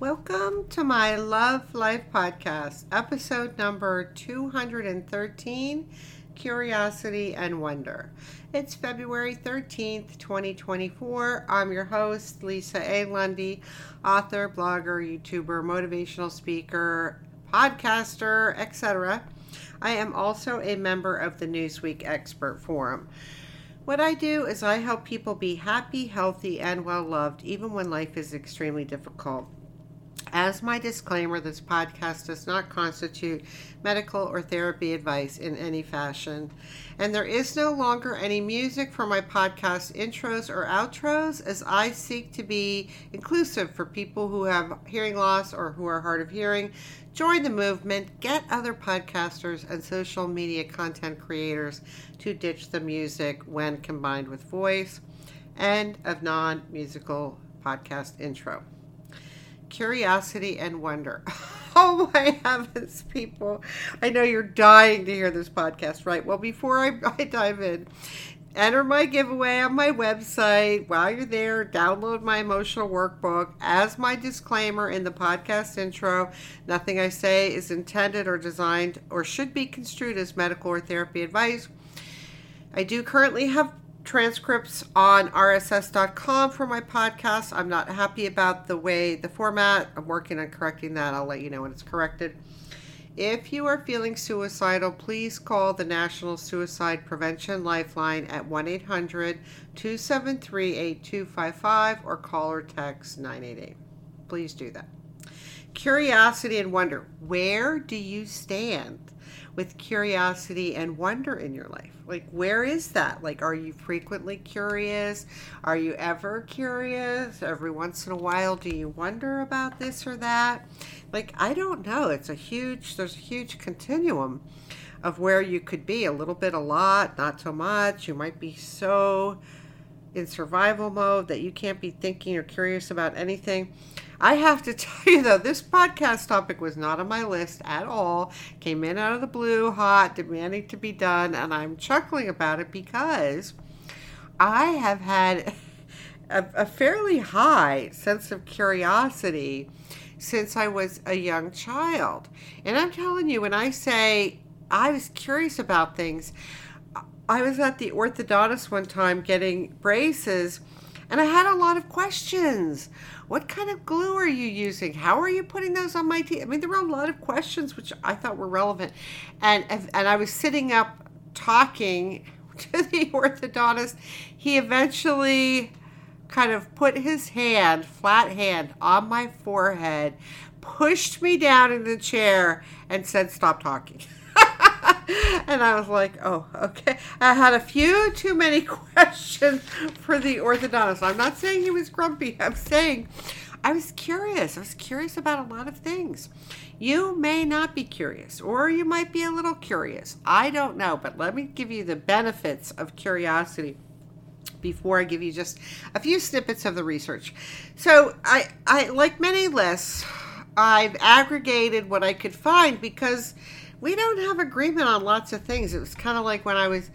Welcome to my Love Life podcast, episode number 213 Curiosity and Wonder. It's February 13th, 2024. I'm your host, Lisa A. Lundy, author, blogger, YouTuber, motivational speaker, podcaster, etc. I am also a member of the Newsweek Expert Forum. What I do is I help people be happy, healthy, and well loved, even when life is extremely difficult. As my disclaimer, this podcast does not constitute medical or therapy advice in any fashion. And there is no longer any music for my podcast intros or outros, as I seek to be inclusive for people who have hearing loss or who are hard of hearing. Join the movement, get other podcasters and social media content creators to ditch the music when combined with voice. End of non musical podcast intro curiosity and wonder. Oh my heavens, people. I know you're dying to hear this podcast, right? Well, before I, I dive in, enter my giveaway on my website. While you're there, download my emotional workbook. As my disclaimer in the podcast intro, nothing I say is intended or designed or should be construed as medical or therapy advice. I do currently have transcripts on rss.com for my podcast. I'm not happy about the way the format. I'm working on correcting that. I'll let you know when it's corrected. If you are feeling suicidal, please call the National Suicide Prevention Lifeline at 1 800 273 8255 or call or text 988. Please do that. Curiosity and wonder where do you stand? With curiosity and wonder in your life? Like, where is that? Like, are you frequently curious? Are you ever curious? Every once in a while, do you wonder about this or that? Like, I don't know. It's a huge, there's a huge continuum of where you could be a little bit, a lot, not so much. You might be so in survival mode that you can't be thinking or curious about anything. I have to tell you though, this podcast topic was not on my list at all. Came in out of the blue, hot, demanding to be done, and I'm chuckling about it because I have had a, a fairly high sense of curiosity since I was a young child. And I'm telling you, when I say I was curious about things, I was at the orthodontist one time getting braces and I had a lot of questions. What kind of glue are you using? How are you putting those on my teeth? I mean, there were a lot of questions which I thought were relevant. And, and I was sitting up talking to the orthodontist. He eventually kind of put his hand, flat hand, on my forehead, pushed me down in the chair, and said, Stop talking. and I was like, oh, okay. I had a few too many questions for the orthodontist. I'm not saying he was grumpy. I'm saying I was curious. I was curious about a lot of things. You may not be curious, or you might be a little curious. I don't know, but let me give you the benefits of curiosity before I give you just a few snippets of the research. So, I, I like many lists, I've aggregated what I could find because we don't have agreement on lots of things. It was kind of like when I was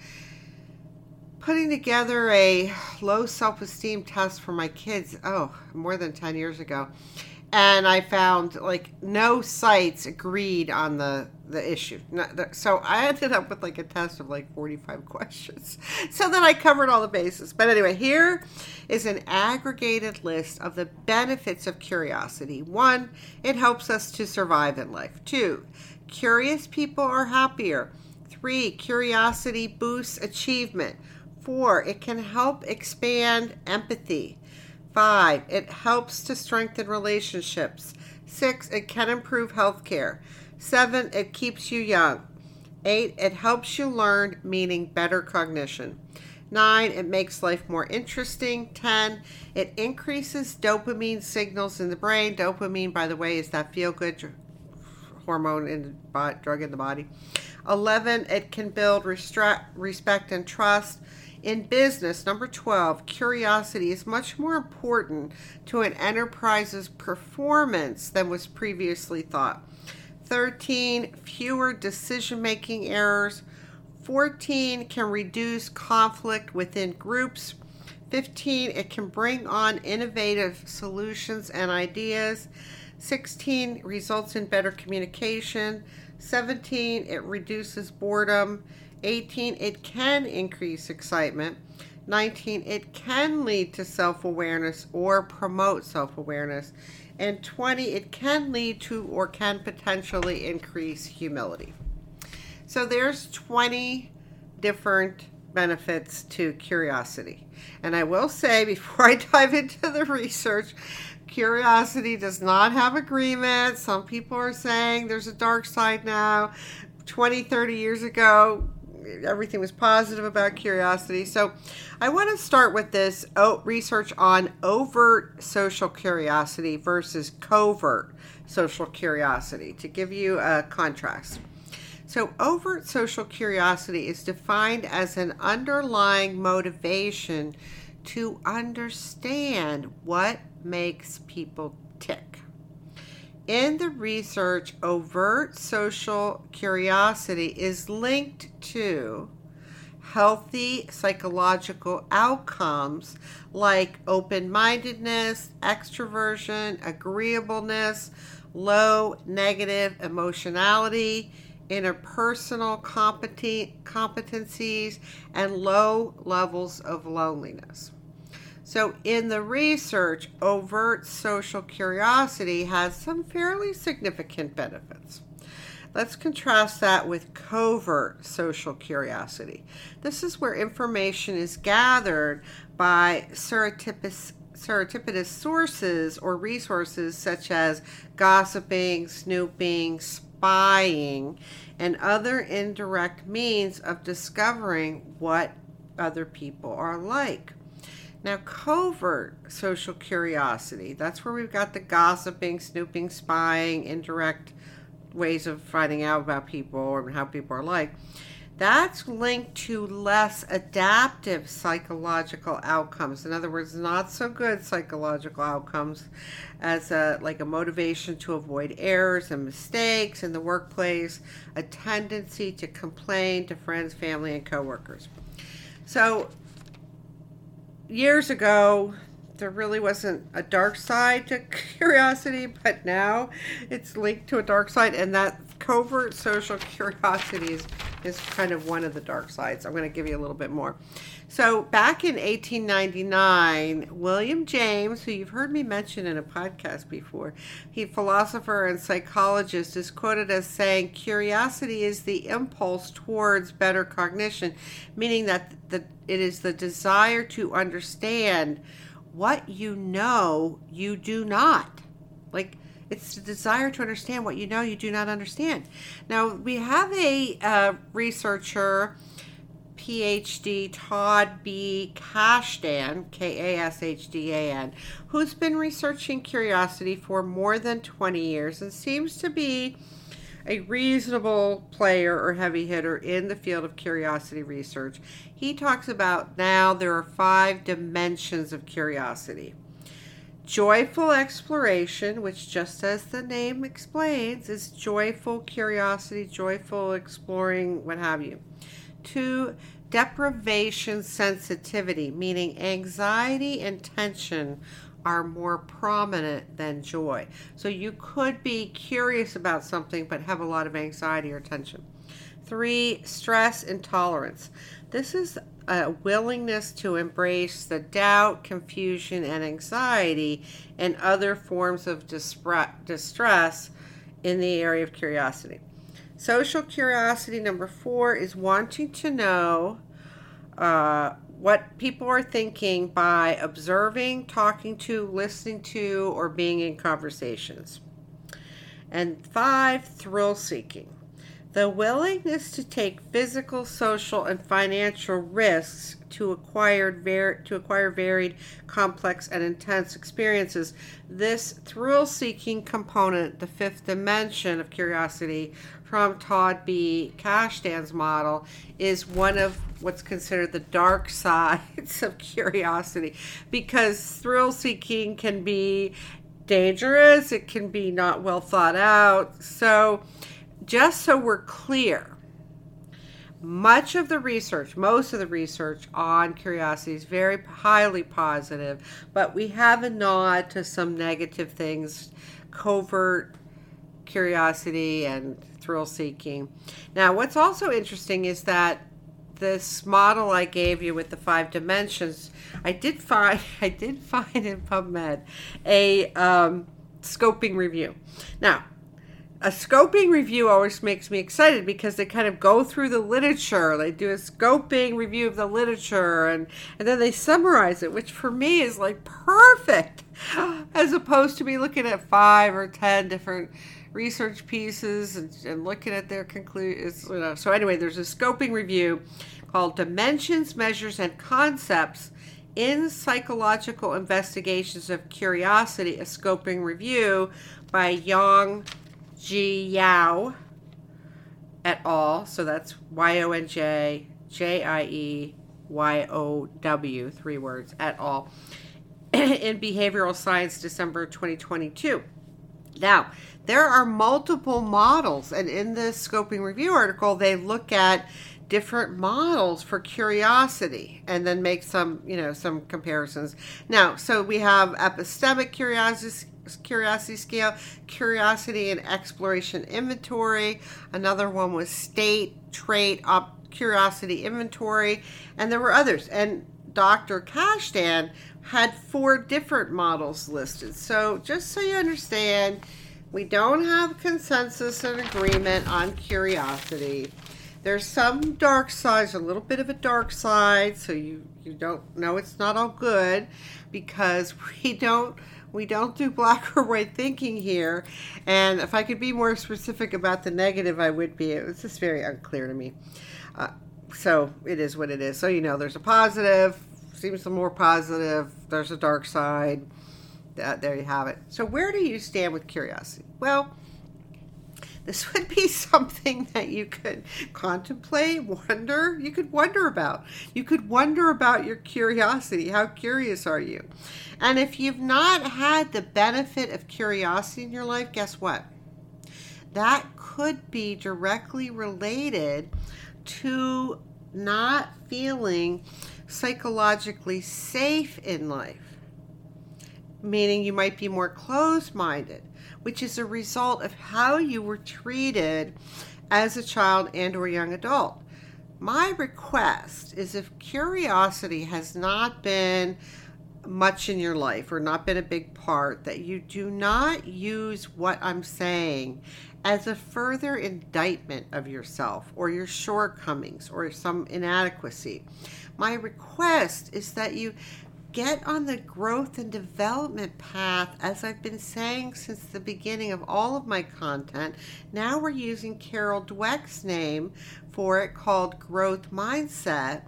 putting together a low self esteem test for my kids, oh, more than 10 years ago. And I found like no sites agreed on the, the issue. So I ended up with like a test of like 45 questions. So then I covered all the bases. But anyway, here is an aggregated list of the benefits of curiosity. One, it helps us to survive in life. Two, Curious people are happier. Three, curiosity boosts achievement. Four, it can help expand empathy. Five, it helps to strengthen relationships. Six, it can improve healthcare. Seven, it keeps you young. Eight, it helps you learn, meaning better cognition. Nine, it makes life more interesting. Ten, it increases dopamine signals in the brain. Dopamine, by the way, is that feel good hormone in the drug in the body. 11, it can build restra- respect and trust. In business, number 12, curiosity is much more important to an enterprise's performance than was previously thought. 13, fewer decision making errors. 14, can reduce conflict within groups. 15, it can bring on innovative solutions and ideas. 16, results in better communication. 17, it reduces boredom. 18, it can increase excitement. 19, it can lead to self awareness or promote self awareness. And 20, it can lead to or can potentially increase humility. So there's 20 different benefits to curiosity. And I will say before I dive into the research, curiosity does not have agreement. Some people are saying there's a dark side now. 20, 30 years ago, everything was positive about curiosity. So I want to start with this research on overt social curiosity versus covert social curiosity to give you a contrast. So, overt social curiosity is defined as an underlying motivation to understand what makes people tick. In the research, overt social curiosity is linked to healthy psychological outcomes like open mindedness, extroversion, agreeableness, low negative emotionality, interpersonal competencies, and low levels of loneliness. So, in the research, overt social curiosity has some fairly significant benefits. Let's contrast that with covert social curiosity. This is where information is gathered by serendipitous sources or resources such as gossiping, snooping, spying, and other indirect means of discovering what other people are like. Now, covert social curiosity, that's where we've got the gossiping, snooping, spying, indirect ways of finding out about people or how people are like. That's linked to less adaptive psychological outcomes. In other words, not so good psychological outcomes as a, like a motivation to avoid errors and mistakes in the workplace, a tendency to complain to friends, family, and coworkers. So, years ago, there really wasn't a dark side to curiosity, but now it's linked to a dark side, and that covert social curiosity is, is kind of one of the dark sides. I'm going to give you a little bit more. So, back in 1899, William James, who you've heard me mention in a podcast before, he philosopher and psychologist, is quoted as saying, "Curiosity is the impulse towards better cognition, meaning that the, it is the desire to understand what you know you do not." Like it's the desire to understand what you know you do not understand. Now, we have a uh, researcher PhD Todd B. Kashdan, K A S H D A N, who's been researching curiosity for more than 20 years and seems to be a reasonable player or heavy hitter in the field of curiosity research. He talks about now there are five dimensions of curiosity joyful exploration, which just as the name explains, is joyful curiosity, joyful exploring, what have you. Two, deprivation sensitivity, meaning anxiety and tension are more prominent than joy. So you could be curious about something but have a lot of anxiety or tension. Three, stress intolerance. This is a willingness to embrace the doubt, confusion, and anxiety and other forms of distress in the area of curiosity. Social curiosity number four is wanting to know uh, what people are thinking by observing, talking to, listening to, or being in conversations. And five, thrill seeking. The willingness to take physical, social, and financial risks to acquire, var- to acquire varied, complex, and intense experiences. This thrill seeking component, the fifth dimension of curiosity from Todd B. Kashdan's model, is one of what's considered the dark sides of curiosity because thrill seeking can be dangerous, it can be not well thought out. So, just so we're clear, much of the research, most of the research on curiosity is very highly positive, but we have a nod to some negative things, covert curiosity and thrill seeking. Now, what's also interesting is that this model I gave you with the five dimensions, I did find I did find in PubMed a um, scoping review. Now, a scoping review always makes me excited because they kind of go through the literature. They do a scoping review of the literature and, and then they summarize it, which for me is like perfect, as opposed to me looking at five or ten different research pieces and, and looking at their conclusions. You know. So, anyway, there's a scoping review called Dimensions, Measures, and Concepts in Psychological Investigations of Curiosity, a scoping review by Yang Ji Yao et al. So that's Y O N J J I E Y O W, three words, et al. in Behavioral Science, December 2022. Now, there are multiple models, and in this scoping review article, they look at different models for curiosity and then make some you know some comparisons now so we have epistemic curiosity curiosity scale, curiosity and exploration inventory. Another one was state, trait, op, curiosity inventory, and there were others. And Dr. Kashdan had four different models listed. So just so you understand, we don't have consensus and agreement on curiosity. There's some dark sides, a little bit of a dark side, so you, you don't know it's not all good because we don't we don't do black or white thinking here. And if I could be more specific about the negative, I would be. It's just very unclear to me. Uh, so it is what it is. So, you know, there's a positive, seems more positive, there's a dark side. Uh, there you have it. So, where do you stand with curiosity? Well, this would be something that you could contemplate, wonder, you could wonder about. You could wonder about your curiosity. How curious are you? And if you've not had the benefit of curiosity in your life, guess what? That could be directly related to not feeling psychologically safe in life meaning you might be more closed minded, which is a result of how you were treated as a child and or young adult. My request is if curiosity has not been much in your life or not been a big part, that you do not use what I'm saying as a further indictment of yourself or your shortcomings or some inadequacy. My request is that you get on the growth and development path, as I've been saying since the beginning of all of my content. Now we're using Carol Dweck's name for it called Growth Mindset.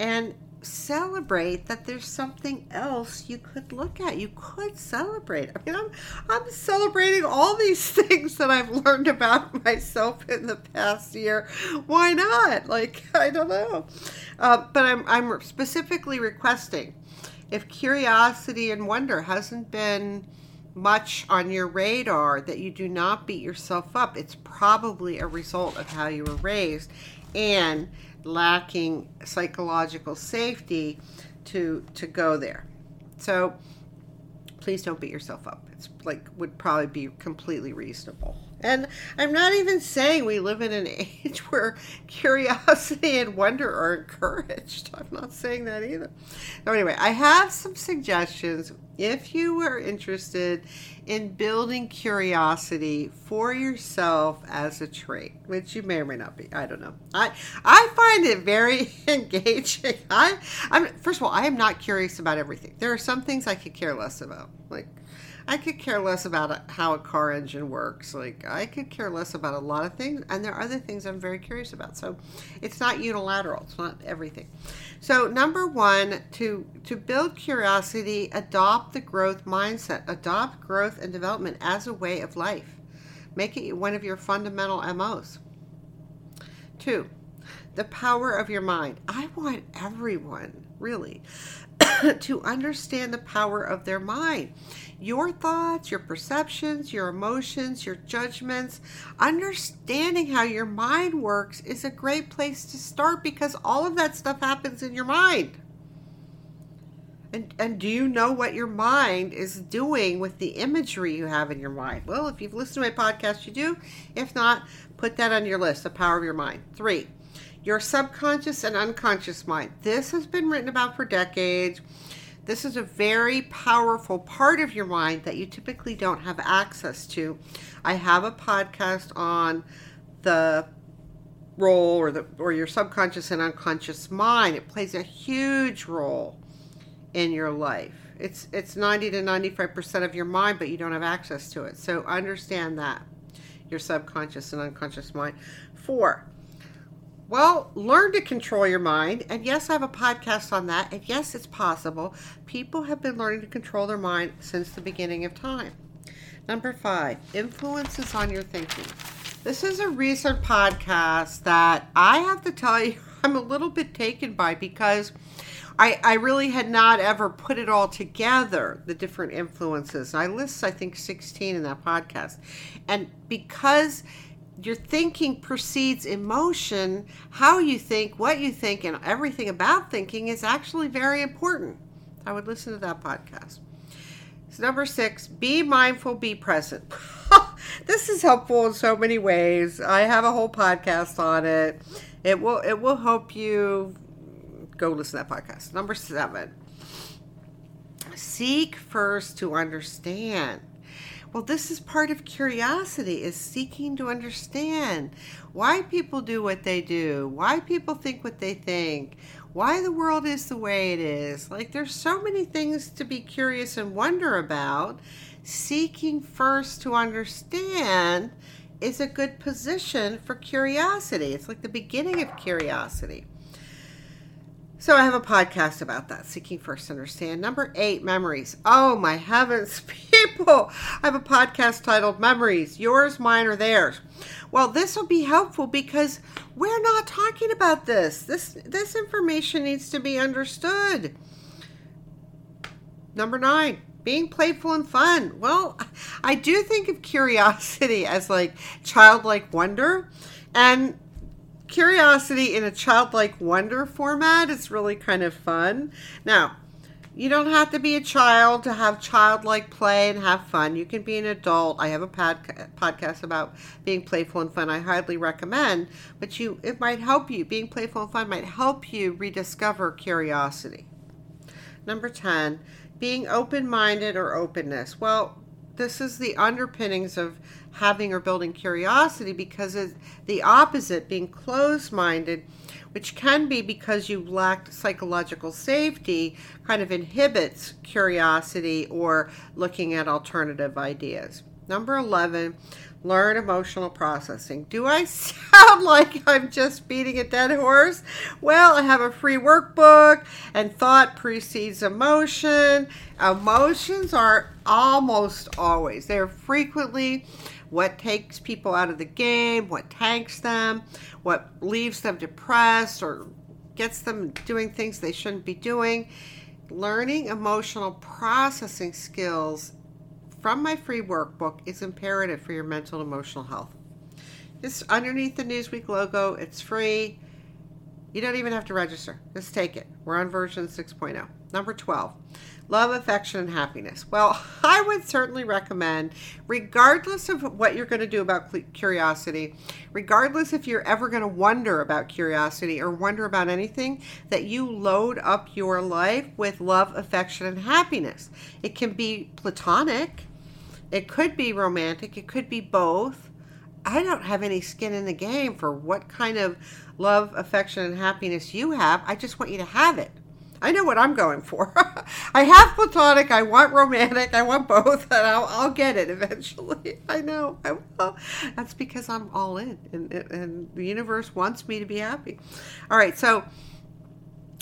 And celebrate that there's something else you could look at. You could celebrate. I mean, I'm, I'm celebrating all these things that I've learned about myself in the past year. Why not? Like, I don't know. Uh, but I'm, I'm specifically requesting if curiosity and wonder hasn't been much on your radar that you do not beat yourself up, it's probably a result of how you were raised and lacking psychological safety to to go there. So please don't beat yourself up. It's like would probably be completely reasonable. And I'm not even saying we live in an age where curiosity and wonder are encouraged. I'm not saying that either. So, anyway, I have some suggestions if you are interested in building curiosity for yourself as a trait, which you may or may not be. I don't know. I I find it very engaging. I I'm first of all, I am not curious about everything. There are some things I could care less about. Like I could care less about how a car engine works. Like I could care less about a lot of things, and there are other things I'm very curious about. So it's not unilateral. It's not everything. So number one, to to build curiosity, adopt the growth mindset. Adopt growth and development as a way of life. Make it one of your fundamental MOs. Two, the power of your mind. I want everyone, really, to understand the power of their mind. Your thoughts, your perceptions, your emotions, your judgments, understanding how your mind works is a great place to start because all of that stuff happens in your mind. And, and do you know what your mind is doing with the imagery you have in your mind? Well, if you've listened to my podcast, you do. If not, put that on your list the power of your mind. Three, your subconscious and unconscious mind. This has been written about for decades. This is a very powerful part of your mind that you typically don't have access to. I have a podcast on the role or the or your subconscious and unconscious mind. It plays a huge role in your life. It's it's 90 to 95% of your mind, but you don't have access to it. So understand that. Your subconscious and unconscious mind. 4. Well, learn to control your mind. And yes, I have a podcast on that. And yes, it's possible. People have been learning to control their mind since the beginning of time. Number 5, influences on your thinking. This is a recent podcast that I have to tell you I'm a little bit taken by because I, I really had not ever put it all together, the different influences. I list, I think, 16 in that podcast. And because your thinking precedes emotion, how you think, what you think, and everything about thinking is actually very important. I would listen to that podcast. So number six, be mindful, be present. this is helpful in so many ways. I have a whole podcast on it. It will it will help you go listen to that podcast. Number seven, seek first to understand. Well, this is part of curiosity is seeking to understand why people do what they do, why people think what they think, why the world is the way it is. Like there's so many things to be curious and wonder about. Seeking first to understand is a good position for curiosity. It's like the beginning of curiosity. So I have a podcast about that, Seeking First Understand. Number eight, memories. Oh my heavens, people. I have a podcast titled Memories, Yours, Mine, or Theirs. Well, this will be helpful because we're not talking about this. This this information needs to be understood. Number nine, being playful and fun. Well, I do think of curiosity as like childlike wonder. And curiosity in a childlike wonder format is really kind of fun. Now, you don't have to be a child to have childlike play and have fun. You can be an adult. I have a pod- podcast about being playful and fun. I highly recommend, but you it might help you. Being playful and fun might help you rediscover curiosity. Number 10, being open-minded or openness. Well, this is the underpinnings of having or building curiosity because it's the opposite, being closed minded, which can be because you lacked psychological safety, kind of inhibits curiosity or looking at alternative ideas. Number 11, learn emotional processing. Do I sound like I'm just beating a dead horse? Well, I have a free workbook, and thought precedes emotion. Emotions are almost always, they're frequently what takes people out of the game, what tanks them, what leaves them depressed or gets them doing things they shouldn't be doing. Learning emotional processing skills from my free workbook is imperative for your mental and emotional health. Just underneath the Newsweek logo, it's free. You don't even have to register. Just take it. We're on version 6.0. Number 12 love, affection, and happiness. Well, I would certainly recommend, regardless of what you're going to do about curiosity, regardless if you're ever going to wonder about curiosity or wonder about anything, that you load up your life with love, affection, and happiness. It can be platonic, it could be romantic, it could be both. I don't have any skin in the game for what kind of love, affection, and happiness you have. I just want you to have it. I know what I'm going for. I have platonic, I want romantic, I want both, and I'll, I'll get it eventually. I know I will. That's because I'm all in, and, and the universe wants me to be happy. All right, so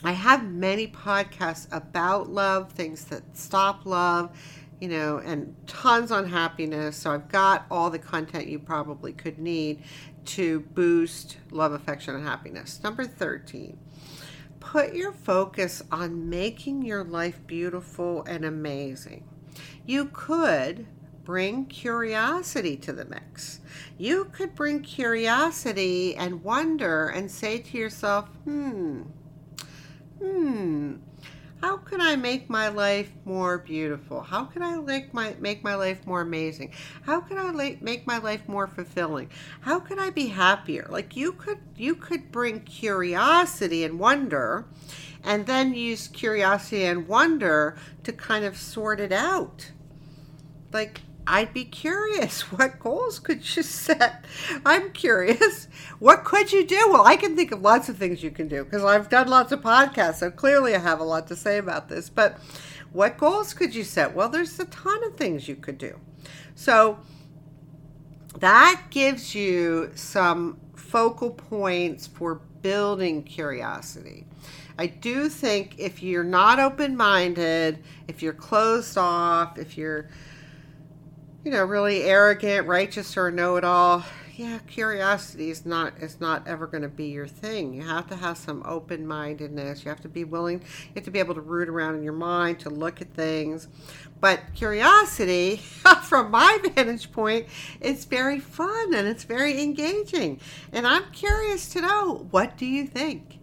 I have many podcasts about love, things that stop love, you know, and tons on happiness. So I've got all the content you probably could need to boost love, affection, and happiness. Number 13 put your focus on making your life beautiful and amazing. You could bring curiosity to the mix. You could bring curiosity and wonder and say to yourself, hmm, hmm, how can I make my life more beautiful? How can I make my make my life more amazing? How can I make my life more fulfilling? How can I be happier? Like you could you could bring curiosity and wonder and then use curiosity and wonder to kind of sort it out. Like I'd be curious. What goals could you set? I'm curious. What could you do? Well, I can think of lots of things you can do because I've done lots of podcasts, so clearly I have a lot to say about this. But what goals could you set? Well, there's a ton of things you could do. So that gives you some focal points for building curiosity. I do think if you're not open minded, if you're closed off, if you're you know, really arrogant, righteous, or know it all, yeah, curiosity is not is not ever going to be your thing. You have to have some open mindedness. You have to be willing. You have to be able to root around in your mind to look at things. But curiosity, from my vantage point, it's very fun and it's very engaging. And I'm curious to know what do you think?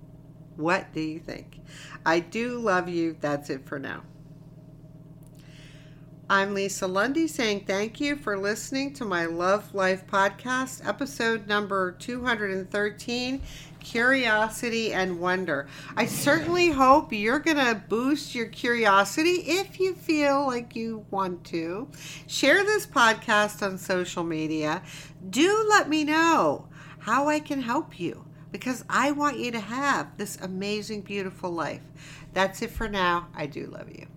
What do you think? I do love you. That's it for now. I'm Lisa Lundy saying thank you for listening to my Love Life podcast, episode number 213 Curiosity and Wonder. I certainly hope you're going to boost your curiosity if you feel like you want to. Share this podcast on social media. Do let me know how I can help you because I want you to have this amazing, beautiful life. That's it for now. I do love you.